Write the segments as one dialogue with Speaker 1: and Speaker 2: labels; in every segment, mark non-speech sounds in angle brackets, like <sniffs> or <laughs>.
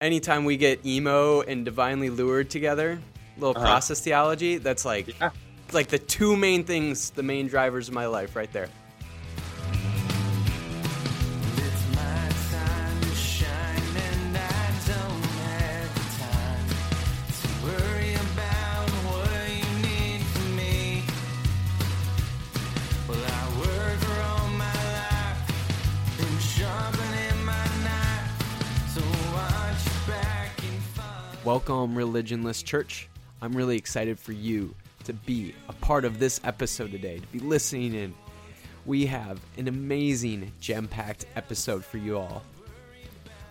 Speaker 1: anytime we get emo and divinely lured together, little
Speaker 2: Uh-huh.
Speaker 1: process theology, that's like
Speaker 2: Yeah.
Speaker 1: like the two main things, the main drivers of my life right there. Welcome, Religionless Church. I'm really excited for you to be a part of this episode today, to be listening in. We have an amazing, gem packed episode for you all.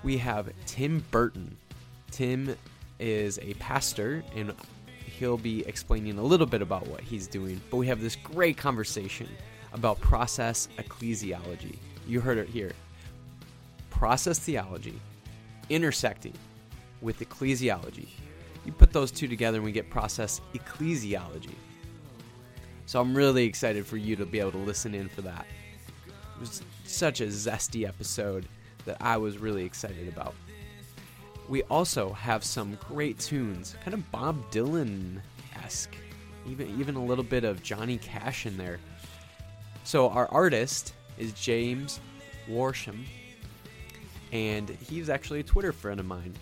Speaker 1: We have Tim Burnette. Tim is a pastor, and he'll be explaining a little bit about what he's doing. But we have this great conversation about process ecclesiology. You heard it here process theology intersecting with ecclesiology. You put those two together and we get process ecclesiology. So I'm really excited for you to be able to listen in for that. It was such a zesty episode that I was really excited about. We also have some great tunes, kind of Bob Dylan esque, even even a little bit of Johnny Cash in there. So our artist is James Worsham, and he's actually a Twitter friend of mine.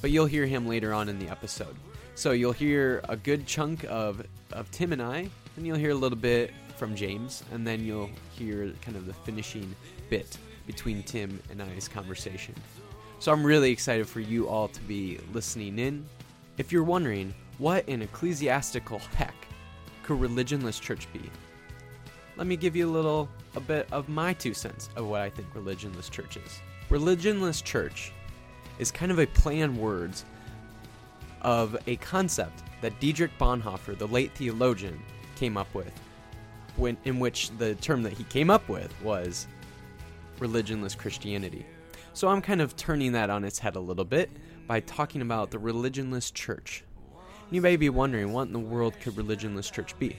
Speaker 1: But you'll hear him later on in the episode. So you'll hear a good chunk of, of Tim and I, and you'll hear a little bit from James, and then you'll hear kind of the finishing bit between Tim and I's conversation. So I'm really excited for you all to be listening in. If you're wondering, what an ecclesiastical heck could religionless church be? Let me give you a little, a bit of my two cents of what I think religionless church is. Religionless church is kind of a play on words of a concept that Dietrich Bonhoeffer, the late theologian, came up with, when, in which the term that he came up with was religionless Christianity. So I'm kind of turning that on its head a little bit by talking about the religionless church. You may be wondering, what in the world could religionless church be?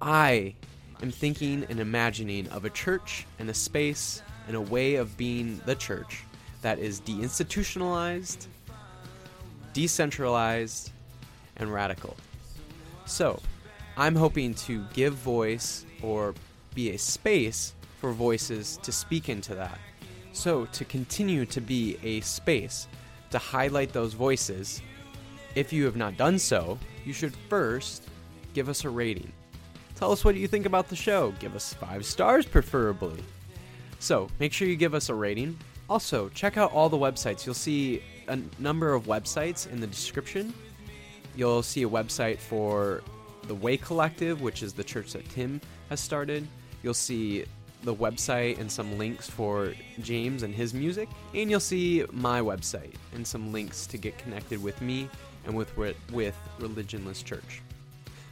Speaker 1: I am thinking and imagining of a church and a space and a way of being the church that is deinstitutionalized, decentralized, and radical. So, I'm hoping to give voice or be a space for voices to speak into that. So, to continue to be a space to highlight those voices, if you have not done so, you should first give us a rating. Tell us what you think about the show. Give us five stars, preferably. So make sure you give us a rating. Also, check out all the websites. You'll see a number of websites in the description. You'll see a website for the Way Collective, which is the church that Tim has started. You'll see the website and some links for James and his music. And you'll see my website and some links to get connected with me and with, with Religionless Church.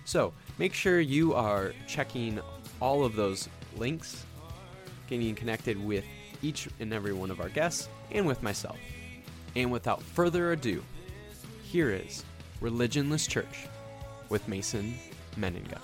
Speaker 1: So make sure you are checking all of those links, getting connected with each and every one of our guests, and with myself. And without further ado, here is Religionless Church with Mason
Speaker 3: Mennenga.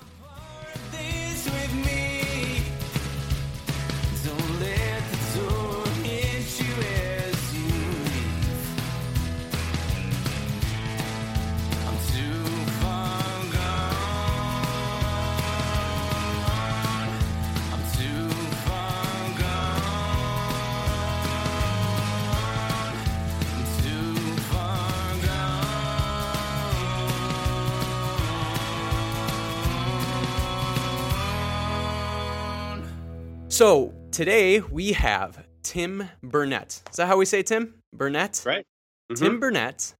Speaker 1: So today we have Tim Burnette. Is that how we say Tim? Burnette?
Speaker 2: Right? Mm-hmm.
Speaker 1: Tim Burnette.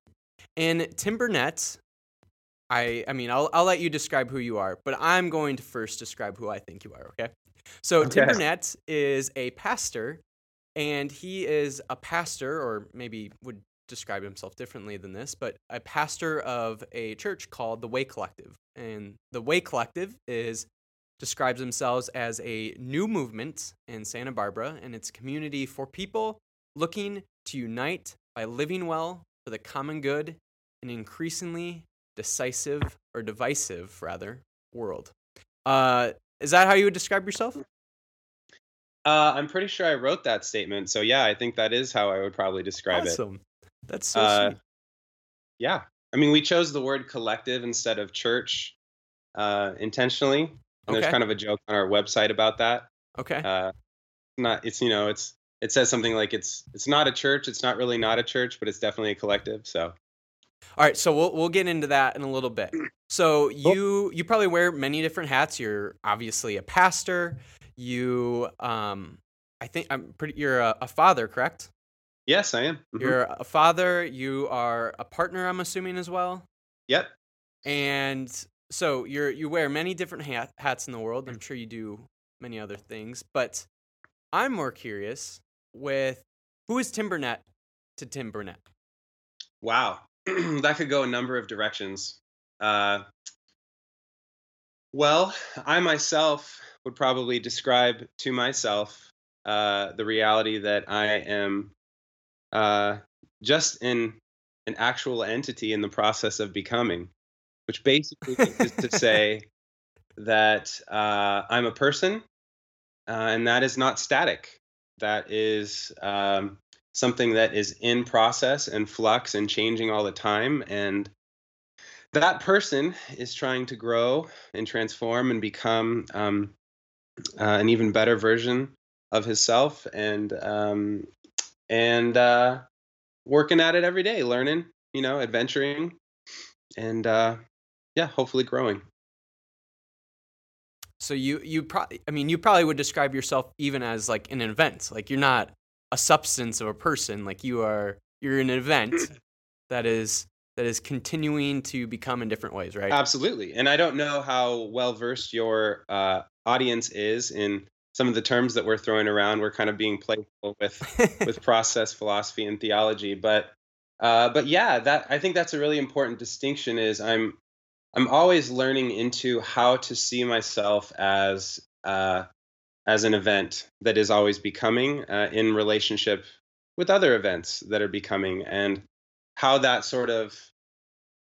Speaker 1: And Tim Burnette, I I mean, I'll I'll let you describe who you are, but I'm going to first describe who I think you are, okay? So Tim Burnette is a pastor, and he is a pastor, or maybe would describe himself differently than this, but a pastor of a church called the Way Collective. And the Way Collective is describes themselves as a new movement in Santa Barbara, and it's community for people looking to unite by living well for the common good in an increasingly decisive or divisive rather world. Uh, is that how you would describe yourself?
Speaker 2: Uh, I'm pretty sure I wrote that statement. So yeah, I think that is how I would probably describe it.
Speaker 1: awesome. That's so
Speaker 2: Uh,
Speaker 1: sweet.
Speaker 2: Yeah. I mean, we chose the word collective instead of church uh, intentionally. And
Speaker 1: Okay.
Speaker 2: there's kind of a joke on our website about that.
Speaker 1: Okay.
Speaker 2: Uh, not it's you know it's it says something like it's it's not a church. It's not really not a church, but it's definitely a collective. So
Speaker 1: All right, so we'll we'll get into that in a little bit. <clears throat> So you you probably wear many different hats. You're obviously a pastor. You um I think I'm pretty you're a, a father, correct?
Speaker 2: yes, I am. Mhm.
Speaker 1: You're a father, you are a partner I'm assuming as well.
Speaker 2: Yep.
Speaker 1: And so you're you wear many different hat, hats in the world. I'm sure you do many other things, but I'm more curious with who is Tim Burnette to Tim Burnette?
Speaker 2: Wow, <clears throat> that could go a number of directions. Uh, well, I myself would probably describe to myself uh, the reality that I am uh, just in an actual entity in the process of becoming, which basically is to say that uh, I'm a person, uh, and that is not static. That is um, something that is in process and flux and changing all the time and that person is trying to grow and transform and become um, uh, an even better version of himself and um, and uh, working at it every day learning you know adventuring and uh, yeah hopefully growing
Speaker 1: So you you probably I mean you probably would describe yourself even as like an event. Like you're not a substance of a person. Like you are you're an event that is that is continuing to become in different ways, right?
Speaker 2: Absolutely. And I don't know how well versed your uh, audience is in some of the terms that we're throwing around. We're kind of being playful with <laughs> with process philosophy and theology, but uh, but yeah, that I think that's a really important distinction. Is I'm I'm always learning into how to see myself as uh, as an event that is always becoming uh, in relationship with other events that are becoming, and how that sort of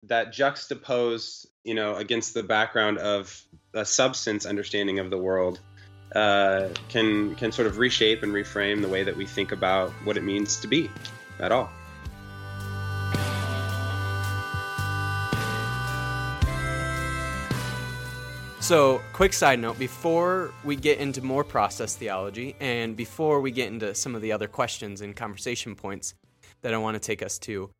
Speaker 2: that juxtaposed, you know, against the background of a substance understanding of the world, uh, can can sort of reshape and reframe the way that we think about what it means to be at all.
Speaker 1: So, quick side note before we get into more process theology and before we get into some of the other questions and conversation points that I want to take us to,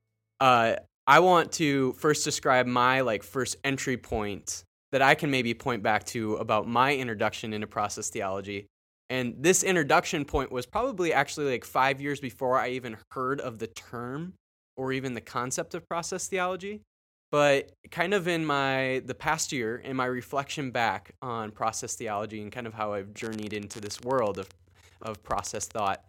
Speaker 1: uh, I want to first describe my like first entry point that I can maybe point back to about my introduction into process theology. And this introduction point was probably actually like five years before I even heard of the term or even the concept of process theology but kind of in my the past year in my reflection back on process theology and kind of how I've journeyed into this world of of process thought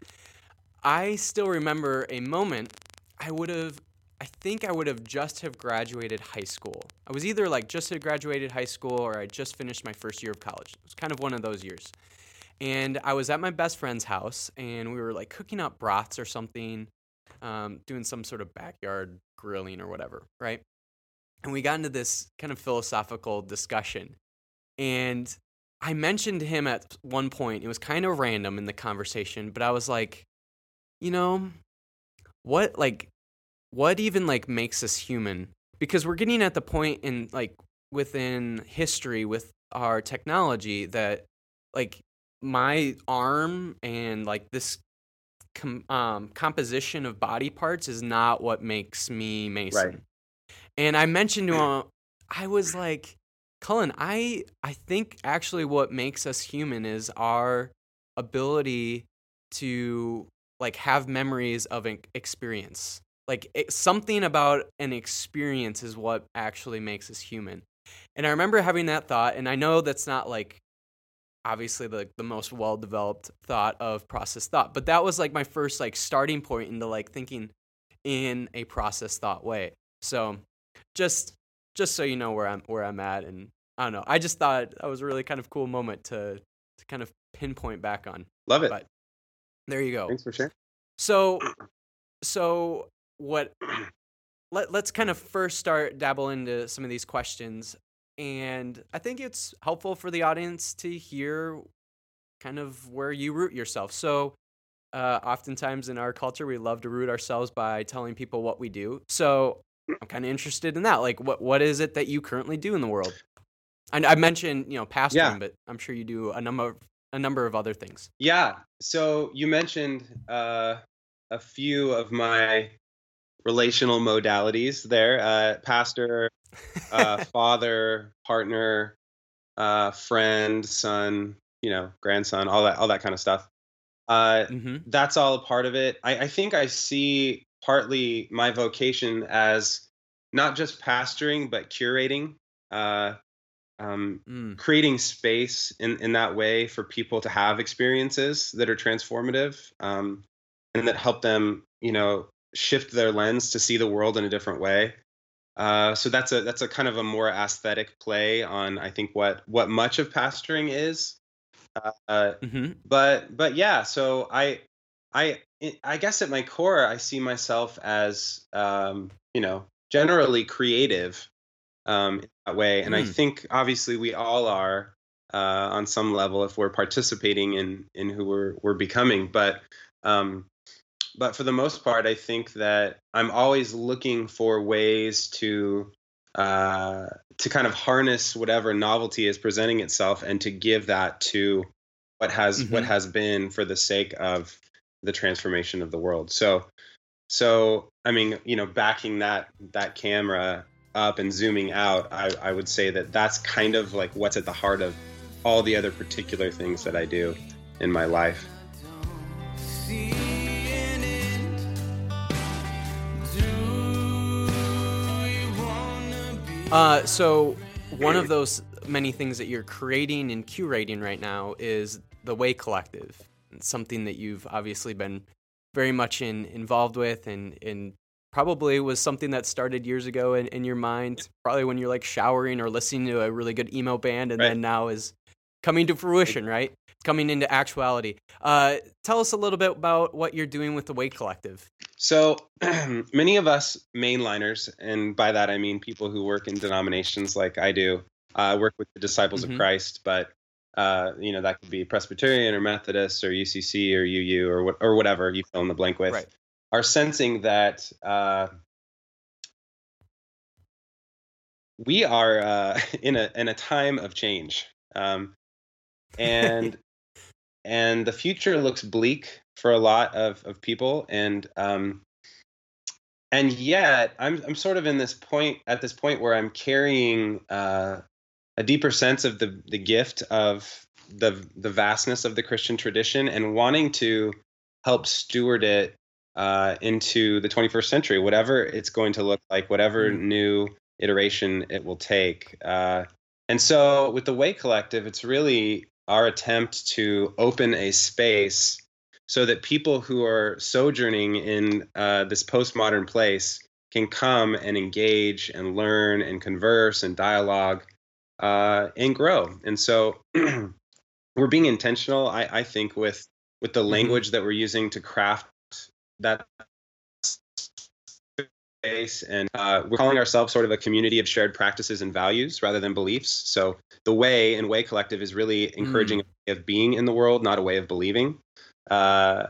Speaker 1: I still remember a moment I would have I think I would have just have graduated high school. I was either like just had graduated high school or I just finished my first year of college. It was kind of one of those years. And I was at my best friend's house and we were like cooking up broths or something, um, doing some sort of backyard grilling or whatever, right? And we got into this kind of philosophical discussion. And I mentioned him at one point. It was kind of random in the conversation, but I was like, you know, what like what even like makes us human? Because we're getting at the point in like within history with our technology that like my arm and like this com- um, composition of body parts is not what makes me Mason.
Speaker 2: Right.
Speaker 1: And I mentioned to him, I was like, Cullen, I I think actually what makes us human is our ability to like have memories of an experience. Like it, something about an experience is what actually makes us human. And I remember having that thought, and I know that's not like obviously the the most well developed thought of process thought, but that was like my first like starting point into like thinking in a process thought way. So just just so you know where I'm where I'm at, and I don't know. I just thought that was a really kind of cool moment to to kind of pinpoint back on.
Speaker 2: Love it.
Speaker 1: But- There you go.
Speaker 2: Thanks for sharing.
Speaker 1: So so what let, let's kind of first start dabble into some of these questions and i think it's helpful for the audience to hear kind of where you root yourself. So, uh, oftentimes in our culture, we love to root ourselves by telling people what we do. So, I'm kind of interested in that. Like, what what is it that you currently do in the world? I, I mentioned, you know, pastoring,
Speaker 2: Yeah.
Speaker 1: but I'm sure you do a number of, a number of other things.
Speaker 2: Yeah. So you mentioned uh, a few of my relational modalities there: uh, pastor, uh, <laughs> father, partner, uh, friend, son, you know, grandson, all that, all that kind of stuff. Uh,
Speaker 1: hmm
Speaker 2: that's all a part of it. I, I think I see partly my vocation as not just pastoring, but curating, uh, um,
Speaker 1: Mm.
Speaker 2: creating space in, in that way for people to have experiences that are transformative um, and that help them, you know, shift their lens to see the world in a different way. Uh, so that's a that's a kind of a more aesthetic play on I think what what much of pastoring is. Uh,
Speaker 1: hmm
Speaker 2: but but yeah so i i i guess at my core i see myself as um you know generally creative um in that way and i
Speaker 1: Mm.
Speaker 2: think obviously we all are uh on some level if we're participating in in who we're we're becoming but um but for the most part i think that i'm always looking for ways to uh to kind of harness whatever novelty is presenting itself and to give that to what has what
Speaker 1: Mhm.
Speaker 2: has been for the sake of the transformation of the world so so i mean you know backing that that camera up and zooming out i i would say that that's kind of like what's at the heart of all the other particular things that i do in my life
Speaker 3: See an end. Do you wanna be?
Speaker 1: Uh, so one of those many things that you're creating and curating right now is the Way Collective. Something that you've obviously been very much in involved with and and probably was something that started years ago in, in your mind, probably when you're like showering or listening to a really good emo band and
Speaker 2: Right.
Speaker 1: then now is coming to fruition, right? It's coming into actuality. Uh, tell us a little bit about what you're doing with the Way Collective.
Speaker 2: So <clears throat> many of us mainliners, and by that I mean people who work in denominations like I do, uh, work with the Disciples
Speaker 1: Mhm.
Speaker 2: of Christ, but uh, you know that could be Presbyterian or Methodist or UCC or UU or what or whatever you fill in the blank with,
Speaker 1: Right.
Speaker 2: are sensing that uh, we are uh, <laughs> in a in a time of change, um, and <laughs> and the future looks bleak for a lot of, of people and um, and yet I'm I'm sort of in this point at this point where I'm carrying uh, a deeper sense of the the gift of the the vastness of the Christian tradition and wanting to help steward it uh, into the 21st century, whatever it's going to look like, whatever
Speaker 1: Mm.
Speaker 2: new iteration it will take. Uh, and so with the Way Collective, it's really our attempt to open a space so that people who are sojourning in uh, this postmodern place can come and engage and learn and converse and dialogue uh, and grow. And so <clears throat> we're being intentional, I, I think, with with the language that we're using to craft that space, and uh, we're calling ourselves sort of a community of shared practices and values rather than beliefs. So the way and way collective is really encouraging a way of being in the world, not a way of believing. Uh,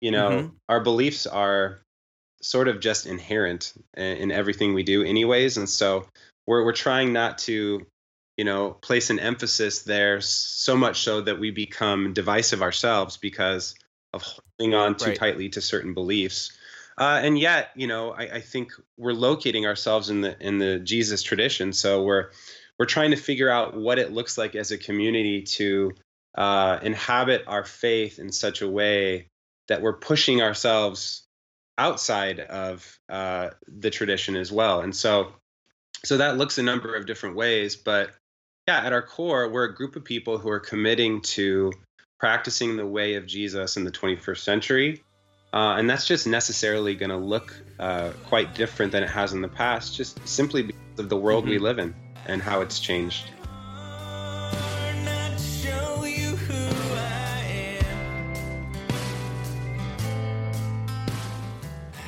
Speaker 2: you know,
Speaker 1: Mhm.
Speaker 2: our beliefs are sort of just inherent in, in everything we do, anyways, and so we're we're trying not to, you know, place an emphasis there so much so that we become divisive ourselves because of holding on too
Speaker 1: Right.
Speaker 2: tightly to certain beliefs. Uh, and yet, you know, I, I think we're locating ourselves in the in the Jesus tradition. So we're we're trying to figure out what it looks like as a community to uh, inhabit our faith in such a way that we're pushing ourselves outside of uh, the tradition as well. And so, so that looks a number of different ways. But yeah, at our core, we're a group of people who are committing to practicing the way of Jesus in the 21st century. Uh, and that's just necessarily going to look uh, quite different than it has in the past, just simply because of the world we
Speaker 1: Mhm.
Speaker 2: live in and how it's changed.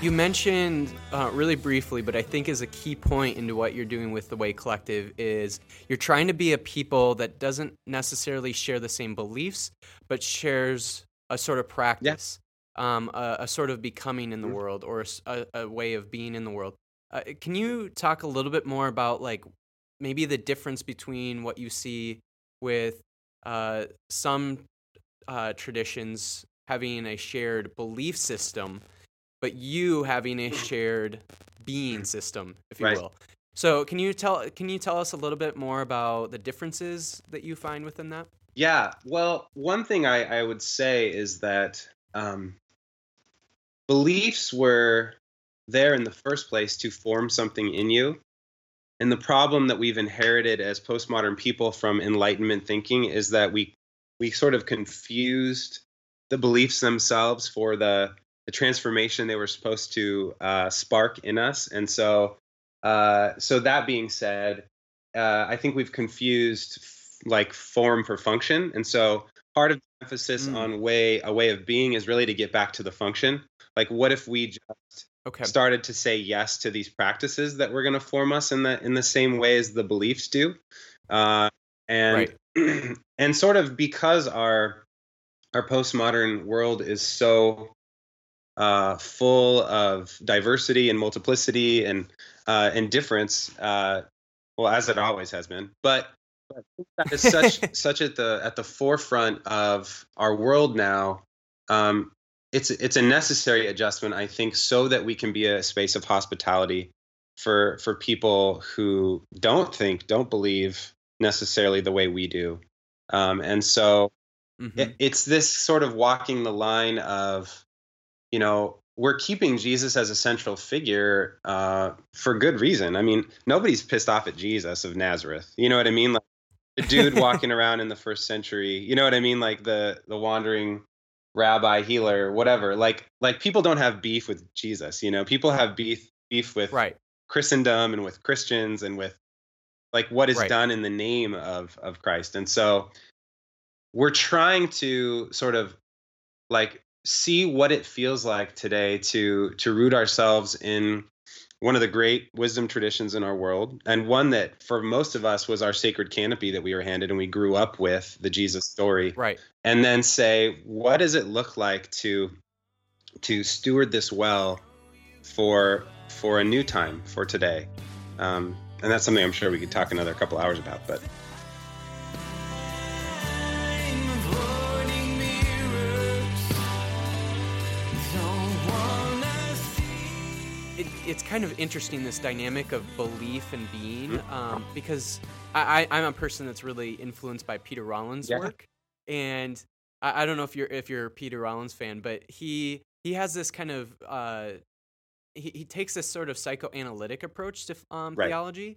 Speaker 3: You
Speaker 1: mentioned uh, really briefly, but I think is a key point into what you're doing with the Way Collective is you're trying to be a people that doesn't necessarily share the same beliefs, but shares a sort of practice, um, a, a sort of becoming in the
Speaker 2: Mhm.
Speaker 1: world, or a way of being in the world. Uh, can you talk a little bit more about like maybe the difference between what you see with uh, some uh, traditions having a shared belief system, but you having a shared being system, if you
Speaker 2: Right.
Speaker 1: will. So, can you tell can you tell us a little bit more about the differences that you find within that?
Speaker 2: Yeah. Well, one thing I, I would say is that um, beliefs were there in the first place to form something in you. And the problem that we've inherited as postmodern people from Enlightenment thinking is that we we sort of confused the beliefs themselves for the the transformation they were supposed to uh, spark in us. And so, uh, so that being said, uh, I think we've confused f- like form for function. And so, part of the emphasis
Speaker 1: Mm.
Speaker 2: on way a way of being is really to get back to the function. Like, what if we just
Speaker 1: Okay.
Speaker 2: started to say yes to these practices that were going to form us in the in the same way as the beliefs do, uh, and <clears throat> and sort of because our our postmodern world is so uh, full of diversity and multiplicity and uh, and difference, uh, well as it always has been, but. but that is such <laughs> such at the at the forefront of our world now. Um, it's it's a necessary adjustment, I think, so that we can be a space of hospitality for for people who don't think, don't believe necessarily the way we do. Um, and so
Speaker 1: Mhm.
Speaker 2: it, it's this sort of walking the line of, you know, we're keeping Jesus as a central figure uh, for good reason. I mean, nobody's pissed off at Jesus of Nazareth. You know what I mean? Like the dude <laughs> walking around in the first century. You know what I mean? Like the the wandering rabbi healer whatever like like people don't have beef with jesus you know people have beef beef with
Speaker 1: Right.
Speaker 2: christendom and with christians and with like what is
Speaker 1: Right.
Speaker 2: done in the name of of christ and so we're trying to sort of like see what it feels like today to to root ourselves in one of the great wisdom traditions in our world and one that for most of us was our sacred canopy that we were handed and we grew up with the jesus story
Speaker 1: Right.
Speaker 2: and then say what does it look like to to steward this well for for a new time for today um, and that's something i'm sure we could talk another couple hours about but
Speaker 1: it's kind of interesting this dynamic of belief and being um, because I, I, I'm a person that's really influenced by Peter Rollins'
Speaker 2: Yeah.
Speaker 1: work, and I, I don't know if you're if you're a Peter Rollins fan, but he he has this kind of uh, he, he takes this sort of psychoanalytic approach to um,
Speaker 2: Right.
Speaker 1: theology,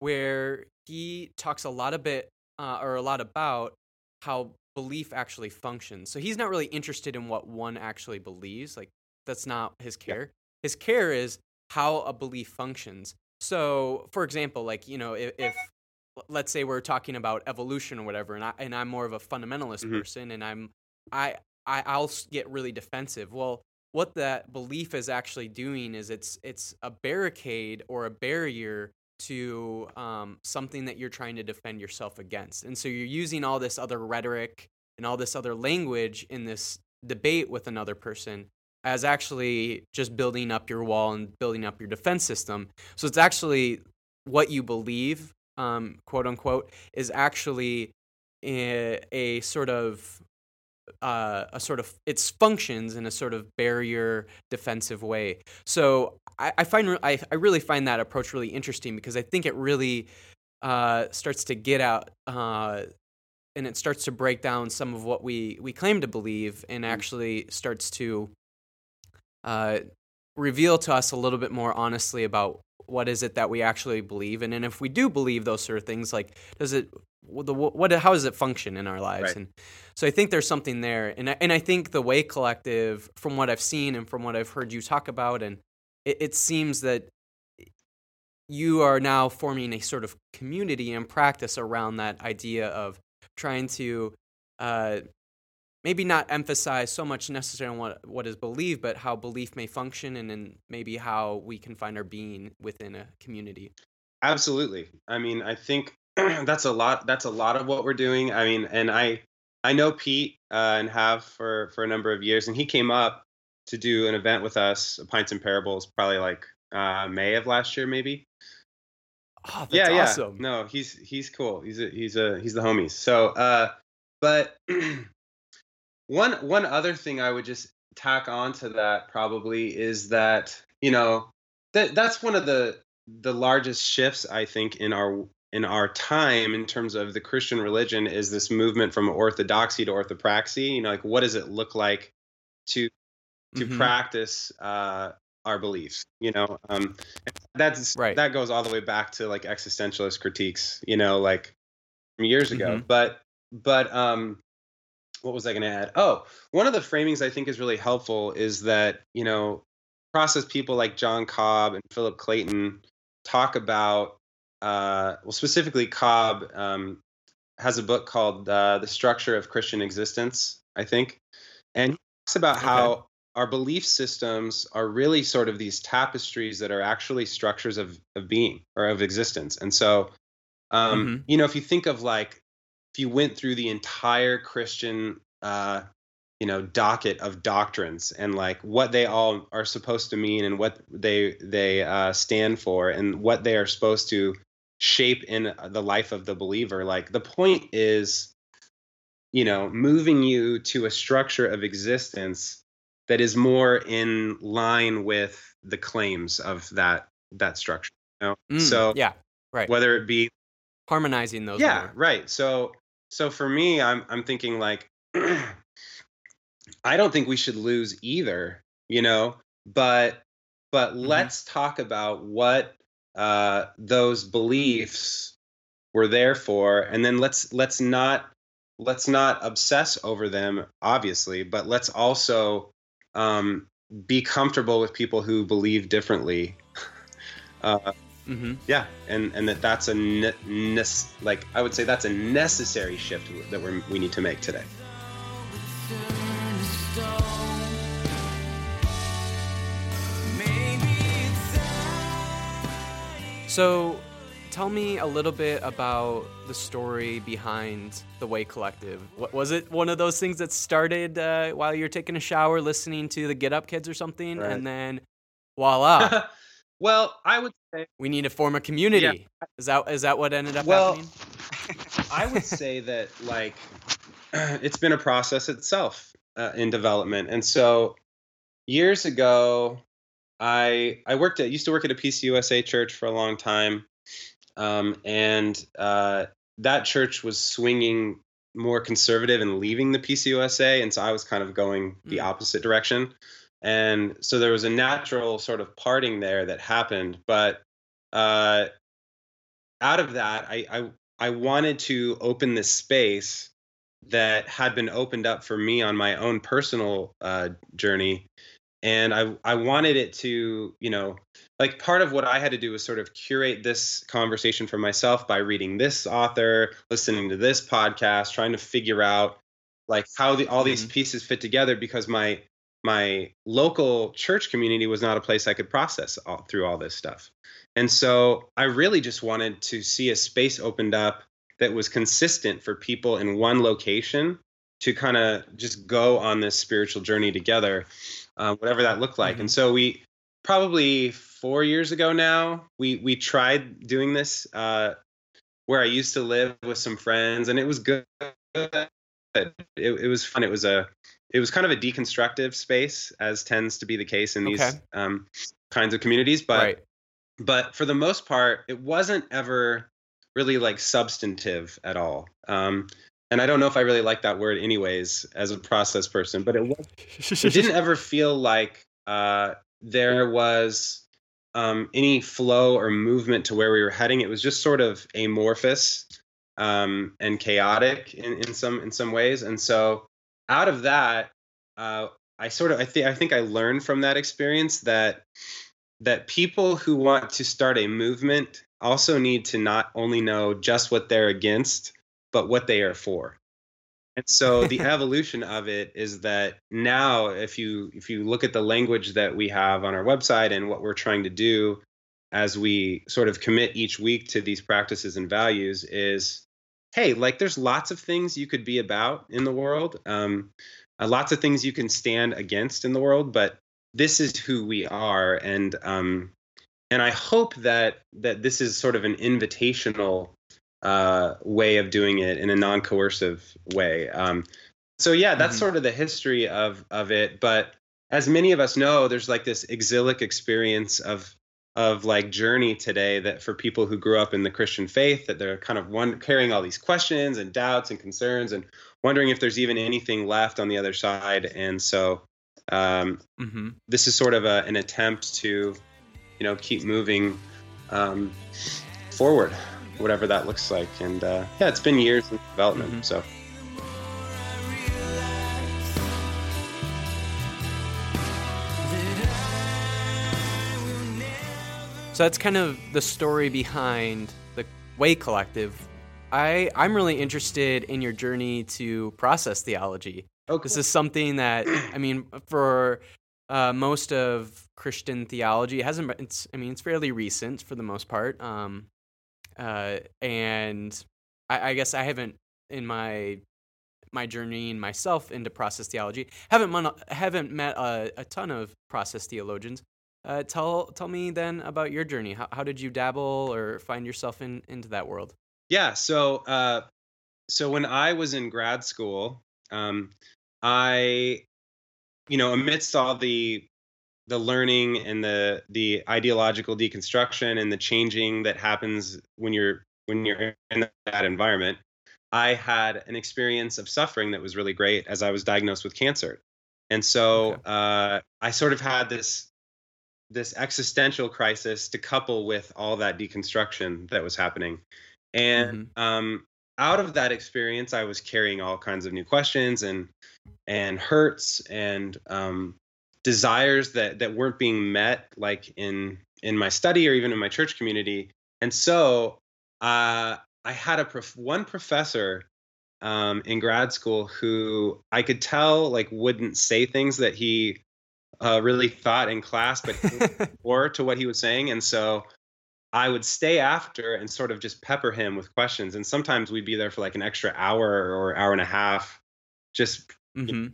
Speaker 1: where he talks a lot a bit uh, or a lot about how belief actually functions. So he's not really interested in what one actually believes. Like that's not his
Speaker 2: Yeah.
Speaker 1: care. His care is how a belief functions. So, for example, like you know, if, if let's say we're talking about evolution or whatever, and I and I'm more of a fundamentalist
Speaker 2: Mhm.
Speaker 1: person, and I'm I, I I'll get really defensive. Well, what that belief is actually doing is it's it's a barricade or a barrier to um, something that you're trying to defend yourself against, and so you're using all this other rhetoric and all this other language in this debate with another person as actually just building up your wall and building up your defense system. So it's actually what you believe, um, quote unquote, is actually a, a sort of uh, a sort of its functions in a sort of barrier defensive way. So I, I find re- I, I really find that approach really interesting because I think it really uh, starts to get out uh, and it starts to break down some of what we we claim to believe and actually starts to uh, reveal to us a little bit more honestly about what is it that we actually believe and then if we do believe those sort of things like does it what, the, what how does it function in our lives?
Speaker 2: Right.
Speaker 1: and so I think there's something there. And I, and I think the way collective from what I've seen and from what I've heard you talk about and it, it seems that you are now forming a sort of community and practice around that idea of trying to uh, maybe not emphasize so much necessarily on what what is believed, but how belief may function, and then maybe how we can find our being within a community.
Speaker 2: Absolutely. I mean, I think <clears throat> that's a lot. That's a lot of what we're doing. I mean, and I I know Pete uh, and have for for a number of years, and he came up to do an event with us, Pints and Parables, probably like uh, May of last year, maybe.
Speaker 1: Oh, that's
Speaker 2: yeah,
Speaker 1: awesome.
Speaker 2: yeah. No, he's he's cool. He's a he's a he's the homies. So, uh, but <clears throat> one one other thing I would just tack on to that probably is that you know that that's one of the the largest shifts I think in our in our time in terms of the Christian religion is this movement from orthodoxy to orthopraxy. You know, like what does it look like to to
Speaker 1: Mhm.
Speaker 2: practice uh, our beliefs? You know, um, that's
Speaker 1: Right.
Speaker 2: that goes all the way back to like existentialist critiques. You know, like years ago.
Speaker 1: Mhm.
Speaker 2: But but um, what was I going to add? Oh, one of the framings I think is really helpful is that you know process people like John Cobb and Philip Clayton talk about uh, well specifically Cobb um, has a book called uh, The Structure of Christian Existence, I think, and he talks about
Speaker 1: Okay.
Speaker 2: how our belief systems are really sort of these tapestries that are actually structures of of being or of existence, and so um,
Speaker 1: Mhm.
Speaker 2: you know if you think of like if you went through the entire Christian uh, you know docket of doctrines and like what they all are supposed to mean and what they they uh, stand for and what they are supposed to shape in the life of the believer like the point is you know moving you to a structure of existence that is more in line with the claims of that that structure you know?
Speaker 1: Mm,
Speaker 2: so
Speaker 1: yeah, right.
Speaker 2: whether it be
Speaker 1: Harmonizing those.
Speaker 2: yeah
Speaker 1: more.
Speaker 2: right so so for me i'm i'm thinking like <clears throat> i don't think we should lose either you know but but
Speaker 1: Mm-hmm.
Speaker 2: let's talk about what uh those beliefs were there for and then let's let's not let's not obsess over them obviously but let's also um be comfortable with people who believe differently <laughs> uh
Speaker 1: hmm
Speaker 2: yeah, and and that that's a ne- nes- like I would say that's a necessary shift that we we need to make today.
Speaker 1: So, tell me a little bit about the story behind the Way Collective. What, was it one of those things that started uh, while you're taking a shower, listening to the Get Up Kids or something,
Speaker 2: Right.
Speaker 1: and then voila, <laughs>
Speaker 2: well, I would say
Speaker 1: we need to form a community? Is that is that what ended up
Speaker 2: Well,
Speaker 1: happening? <laughs>
Speaker 2: I would say that like <clears throat> it's been a process itself uh, in development, and so years ago, I I worked at used to work at a PCUSA church for a long time, um, and uh, that church was swinging more conservative and leaving the PCUSA, and so I was kind of going the
Speaker 1: Mm.
Speaker 2: opposite direction, and so there was a natural sort of parting there that happened, but uh, out of that, I, I I wanted to open this space that had been opened up for me on my own personal uh, journey, and I I wanted it to you know like part of what I had to do was sort of curate this conversation for myself by reading this author, listening to this podcast, trying to figure out like how the all these
Speaker 1: Mhm.
Speaker 2: pieces fit together because my my local church community was not a place I could process all, through all this stuff. And so I really just wanted to see a space opened up that was consistent for people in one location to kind of just go on this spiritual journey together, uh, whatever that looked like. And so we probably four years ago now, we we tried doing this uh, where I used to live with some friends, and it was good. It, it was fun. It was a it was kind of a deconstructive space, as tends to be the case in these
Speaker 1: Okay.
Speaker 2: um, kinds of communities. But
Speaker 1: right.
Speaker 2: but for the most part, it wasn't ever really like substantive at all. Um, and I don't know if I really like that word, anyways, as a process person. But it was it didn't ever <laughs> feel like uh, there was um, any flow or movement to where we were heading. It was just sort of amorphous um, and chaotic in, in some in some ways. And so out of that, uh, I sort of I think I think I learned from that experience that that people who want to start a movement also need to not only know just what they're against, but what they are for. and so the <laughs> evolution of it is that now if you if you look at the language that we have on our website and what we're trying to do as we sort of commit each week to these practices and values is hey like there's lots of things you could be about in the world um, uh, lots of things you can stand against in the world but this is who we are and um, and i hope that that this is sort of an invitational uh, way of doing it in a non-coercive way. Um, so yeah, that's
Speaker 1: Mhm.
Speaker 2: sort of the history of of it. But as many of us know, there's like this exilic experience of of like journey today that for people who grew up in the Christian faith, that they're kind of one carrying all these questions and doubts and concerns and wondering if there's even anything left on the other side. And so um,
Speaker 1: hmm
Speaker 2: this is sort of a, an attempt to, you know, keep moving um, forward, whatever that looks like. And uh, yeah, it's been years in development.
Speaker 1: Mhm.
Speaker 2: So
Speaker 1: So that's kind of the story behind the Way Collective. I I'm really interested in your journey to process theology.
Speaker 2: oh,
Speaker 1: This is something that I mean for uh, most of Christian theology it hasn't. been- It's I mean it's fairly recent for the most part. Um, uh, and I, I guess I haven't in my my journey and myself into process theology haven't mon- haven't met a, a ton of process theologians. Uh, tell tell me then about your journey. How, how did you dabble or find yourself in into that world?
Speaker 2: Yeah. So, uh, so when I was in grad school, um, I, you know, amidst all the the learning and the the ideological deconstruction and the changing that happens when you're when you're in that environment, I had an experience of suffering that was really great as I was diagnosed with cancer, and so
Speaker 1: Okay.
Speaker 2: uh, I sort of had this this existential crisis to couple with all that deconstruction that was happening. And um, out of that experience, I was carrying all kinds of new questions and and hurts and um, desires that that weren't being met, like in in my study or even in my church community. And so uh, I had a prof- one professor um, in grad school who I could tell like wouldn't say things that he uh, really thought in class, but <laughs> or to what he was saying. And so I would stay after and sort of just pepper him with questions. And sometimes we'd be there for like an extra hour or hour and a half, just
Speaker 1: hmm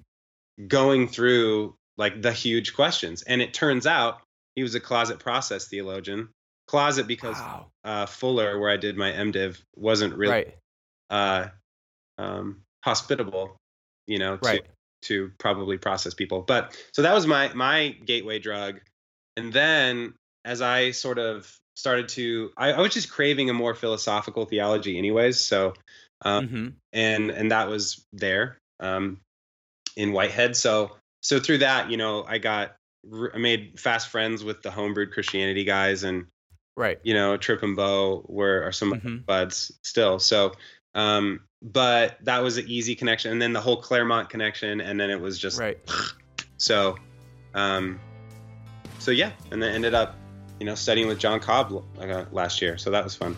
Speaker 2: going through like the huge questions. And it turns out he was a closet process theologian. Closet because
Speaker 1: Wow.
Speaker 2: uh, Fuller, where I did my MDiv, wasn't really
Speaker 1: Right.
Speaker 2: uh, um, hospitable, you know, to,
Speaker 1: Right.
Speaker 2: To probably process people. But so that was my my gateway drug. And then as I sort of started to, I, I was just craving a more philosophical theology, anyways. So um,
Speaker 1: hmm
Speaker 2: and and that was there um, in Whitehead. So so through that, you know, I got I made fast friends with the homebrewed Christianity guys, and
Speaker 1: Right.
Speaker 2: you know, Tripp and Bo were are some
Speaker 1: hmm
Speaker 2: buds still. So, um, but that was an easy connection, and then the whole Claremont connection, and then it was just
Speaker 1: Right. <sniffs>
Speaker 2: so, um, so yeah, and then ended up, you know, studying with John Cobb uh, last year. So that was fun.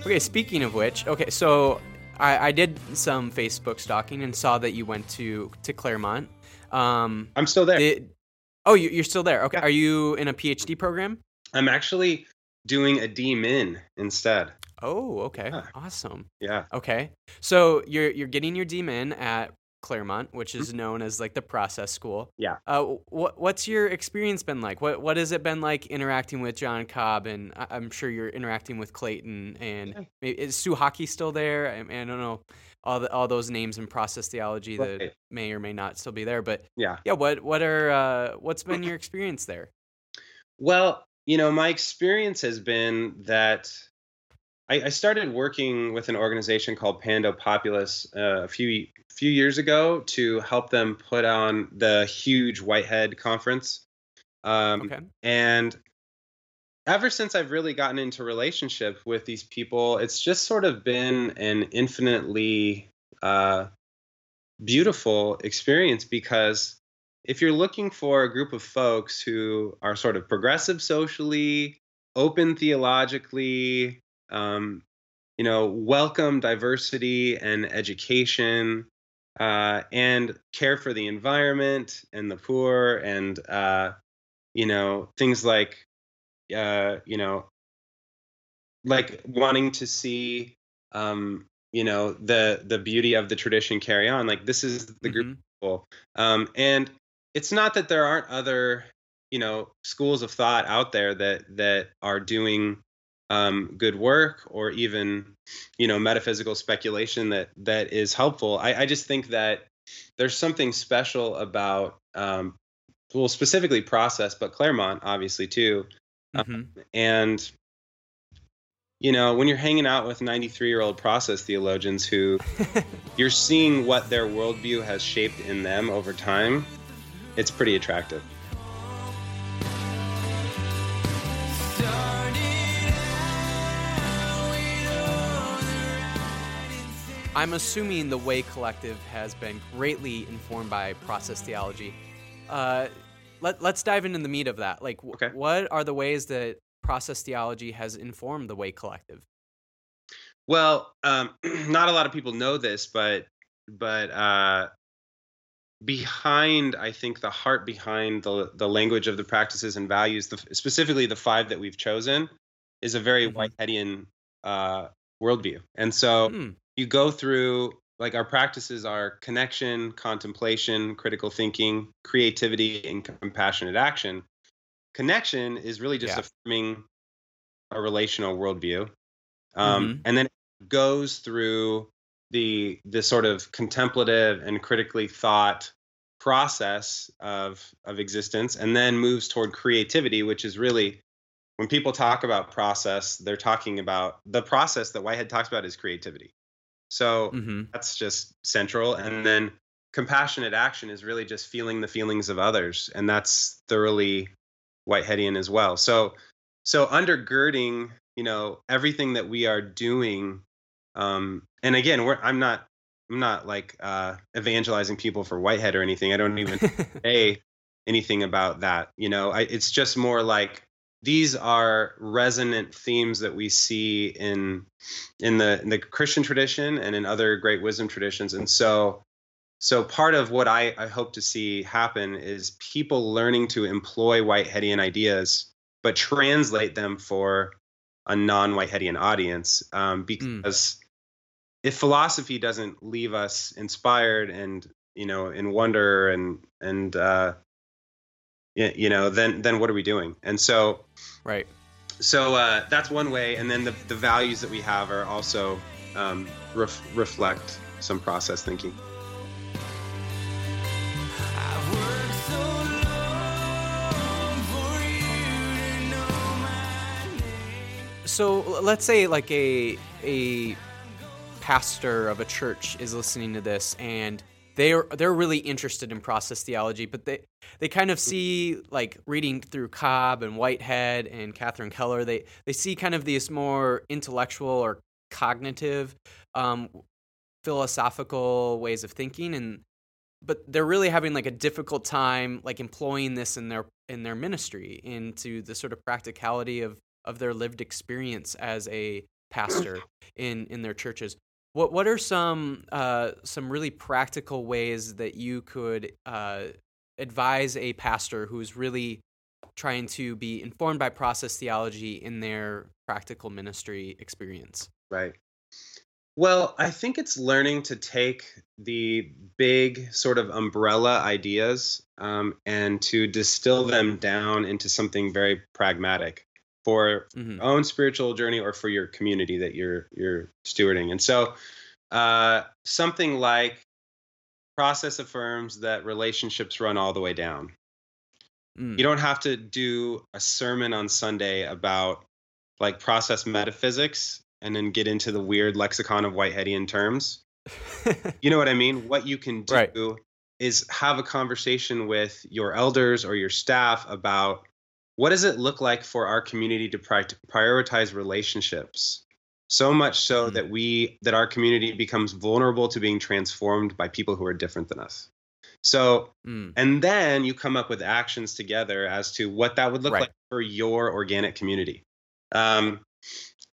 Speaker 1: Okay, speaking of which, okay, so I, I did some Facebook stalking and saw that you went to to Claremont. Um,
Speaker 2: I'm still there.
Speaker 1: did, oh, you, you're still there. Okay,
Speaker 2: Yeah.
Speaker 1: are you in a PhD program?
Speaker 2: I'm actually doing a DMin instead.
Speaker 1: Oh, okay,
Speaker 2: Yeah.
Speaker 1: awesome.
Speaker 2: Yeah.
Speaker 1: Okay, so you're you're getting your DMin at Claremont, which is known as like the process school.
Speaker 2: Mm-hmm. Yeah.
Speaker 1: Uh, what what's your experience been like? What what has it been like interacting with John Cobb? And I, I'm sure you're interacting with Clayton. And
Speaker 2: Yeah.
Speaker 1: maybe, is Suchocki still there? I, I don't know all the, all those names in process theology that
Speaker 2: Right.
Speaker 1: may or may not still be there. But
Speaker 2: Yeah.
Speaker 1: yeah, what what are uh, what's been your experience there?
Speaker 2: Well, you know, my experience has been that I, I started working with an organization called Pando Populus uh, a few few years ago to help them put on the huge Whitehead conference. Um,
Speaker 1: Okay.
Speaker 2: And ever since I've really gotten into relationship with these people, it's just sort of been an infinitely uh, beautiful experience because if you're looking for a group of folks who are sort of progressive socially, open theologically, um, you know, welcome diversity and education, uh, and care for the environment and the poor, and uh, you know, things like, uh, you know, like wanting to see, um, you know, the the beauty of the tradition carry on. Like this is the group
Speaker 1: Mhm.
Speaker 2: of people, um, and it's not that there aren't other you know schools of thought out there that that are doing um, good work or even you know metaphysical speculation that that is helpful i, I just think that there's something special about um, well specifically process but claremont obviously too
Speaker 1: Mhm.
Speaker 2: and you know when you're hanging out with 93 year old process theologians who <laughs> you're seeing what their worldview has shaped in them over time it's pretty attractive
Speaker 1: I'm assuming the Way Collective has been greatly informed by process theology. Uh, let, let's dive into the meat of that. Like,
Speaker 2: Okay.
Speaker 1: what are the ways that process theology has informed the Way Collective?
Speaker 2: Well, um, <clears throat> not a lot of people know this, but but uh, behind, I think the heart behind the the language of the practices and values, the, specifically the five that we've chosen, is a very
Speaker 1: Mhm.
Speaker 2: Whiteheadian uh, worldview. And so
Speaker 1: Hmm.
Speaker 2: you go through like our practices are connection, contemplation, critical thinking, creativity, and compassionate action. Connection is really just
Speaker 1: Yeah.
Speaker 2: affirming a relational worldview, um,
Speaker 1: Mhm.
Speaker 2: and then it goes through the the sort of contemplative and critically thought process of of existence, and then moves toward creativity, which is really when people talk about process, they're talking about the process that Whitehead talks about is creativity. So
Speaker 1: hmm
Speaker 2: that's just central. And then compassionate action is really just feeling the feelings of others, and that's thoroughly Whiteheadian as well. So, so undergirding, you know, everything that we are doing, um, and again, we're I'm not I'm not like uh, evangelizing people for Whitehead or anything. I don't even <laughs> say anything about that. You know, I, it's just more like these are resonant themes that we see in in the in the Christian tradition and in other great wisdom traditions. And so so part of what I, I hope to see happen is people learning to employ Whiteheadian ideas, but translate them for a non-Whiteheadian audience. Um, because if philosophy doesn't leave us inspired and you know in wonder and and uh, you know then then what are we doing? And so
Speaker 1: right.
Speaker 2: so uh, that's one way and then the, the values that we have are also um, ref- reflect some process thinking
Speaker 3: so long for you to know my name.
Speaker 1: So l- let's say like a a pastor of a church is listening to this and they're they're really interested in process theology, but they they kind of see like reading through Cobb and Whitehead and Catherine Keller, they they see kind of these more intellectual or cognitive um, philosophical ways of thinking and but they're really having like a difficult time like employing this in their in their ministry into the sort of practicality of of their lived experience as a pastor in in their churches what what are some uh, some really practical ways that you could uh, advise a pastor who's really trying to be informed by process theology in their practical ministry experience?
Speaker 2: Right. Well i think it's learning to take the big sort of umbrella ideas um, and to distill them down into something very pragmatic for
Speaker 1: hmm
Speaker 2: own spiritual journey or for your community that you're you're stewarding. And so uh, something like process affirms that relationships run all the way down.
Speaker 1: Mm.
Speaker 2: You don't have to do a sermon on Sunday about like process metaphysics and then get into the weird lexicon of Whiteheadian terms. <laughs> You know what I mean? What you can do
Speaker 1: Right.
Speaker 2: is have a conversation with your elders or your staff about what does it look like for our community to pri- prioritize relationships so much so
Speaker 1: Mhm.
Speaker 2: that we that our community becomes vulnerable to being transformed by people who are different than us. So
Speaker 1: Mm.
Speaker 2: and then you come up with actions together as to what that would look
Speaker 1: Right.
Speaker 2: like for your organic community. Um,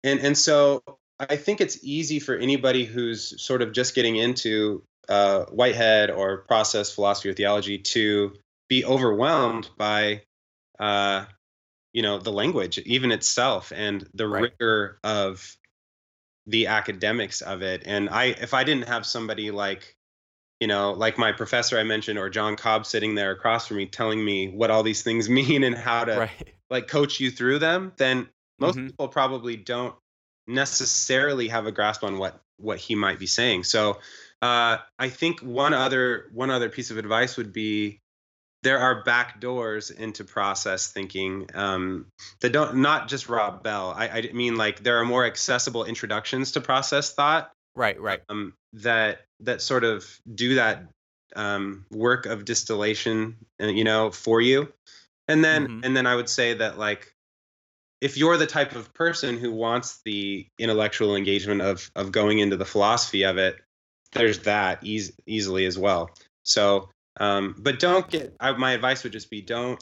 Speaker 2: and and so I think it's easy for anybody who's sort of just getting into uh, Whitehead or process philosophy or theology to be overwhelmed by uh, you know the language even itself and the
Speaker 1: Right.
Speaker 2: rigor of the academics of it and i if i didn't have somebody like you know like my professor i mentioned or john cobb sitting there across from me telling me what all these things <laughs> mean and how to
Speaker 1: right.
Speaker 2: like coach you through them then most
Speaker 1: Mhm.
Speaker 2: people probably don't necessarily have a grasp on what what he might be saying so uh, i think one other one other piece of advice would be there are back doors into process thinking um, that don't not just rob bell I, I mean like there are more accessible introductions to process thought
Speaker 1: Right, right.
Speaker 2: um, that that sort of do that um, work of distillation, uh, you know, for you. And then
Speaker 1: Mhm.
Speaker 2: and then I would say that like if you're the type of person who wants the intellectual engagement of of going into the philosophy of it, there's that eas- easily as well. So, um, but don't get. I, my advice would just be don't